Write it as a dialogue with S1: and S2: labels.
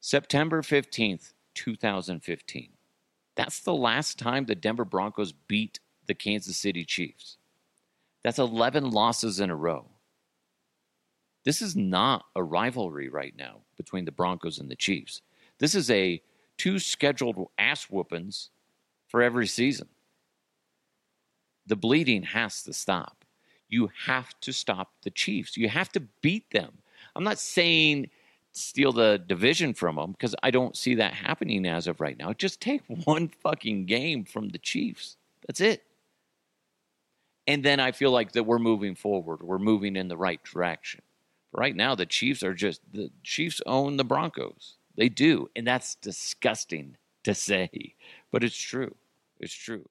S1: September 15th, 2015. That's the last time the Denver Broncos beat the Kansas City Chiefs. That's 11 losses in a row. This is not a rivalry right now between the Broncos and the Chiefs. This is a two scheduled ass whoopings for every season. The bleeding has to stop. You have to stop the Chiefs. You have to beat them. I'm not saying steal the division from them because I don't see that happening as of right now. Just take one fucking game from the Chiefs. That's it. And then I feel like that we're moving forward. We're moving in the right direction. Right now, the Chiefs are just the Chiefs own the Broncos. They do. And that's disgusting to say, but it's true. It's true.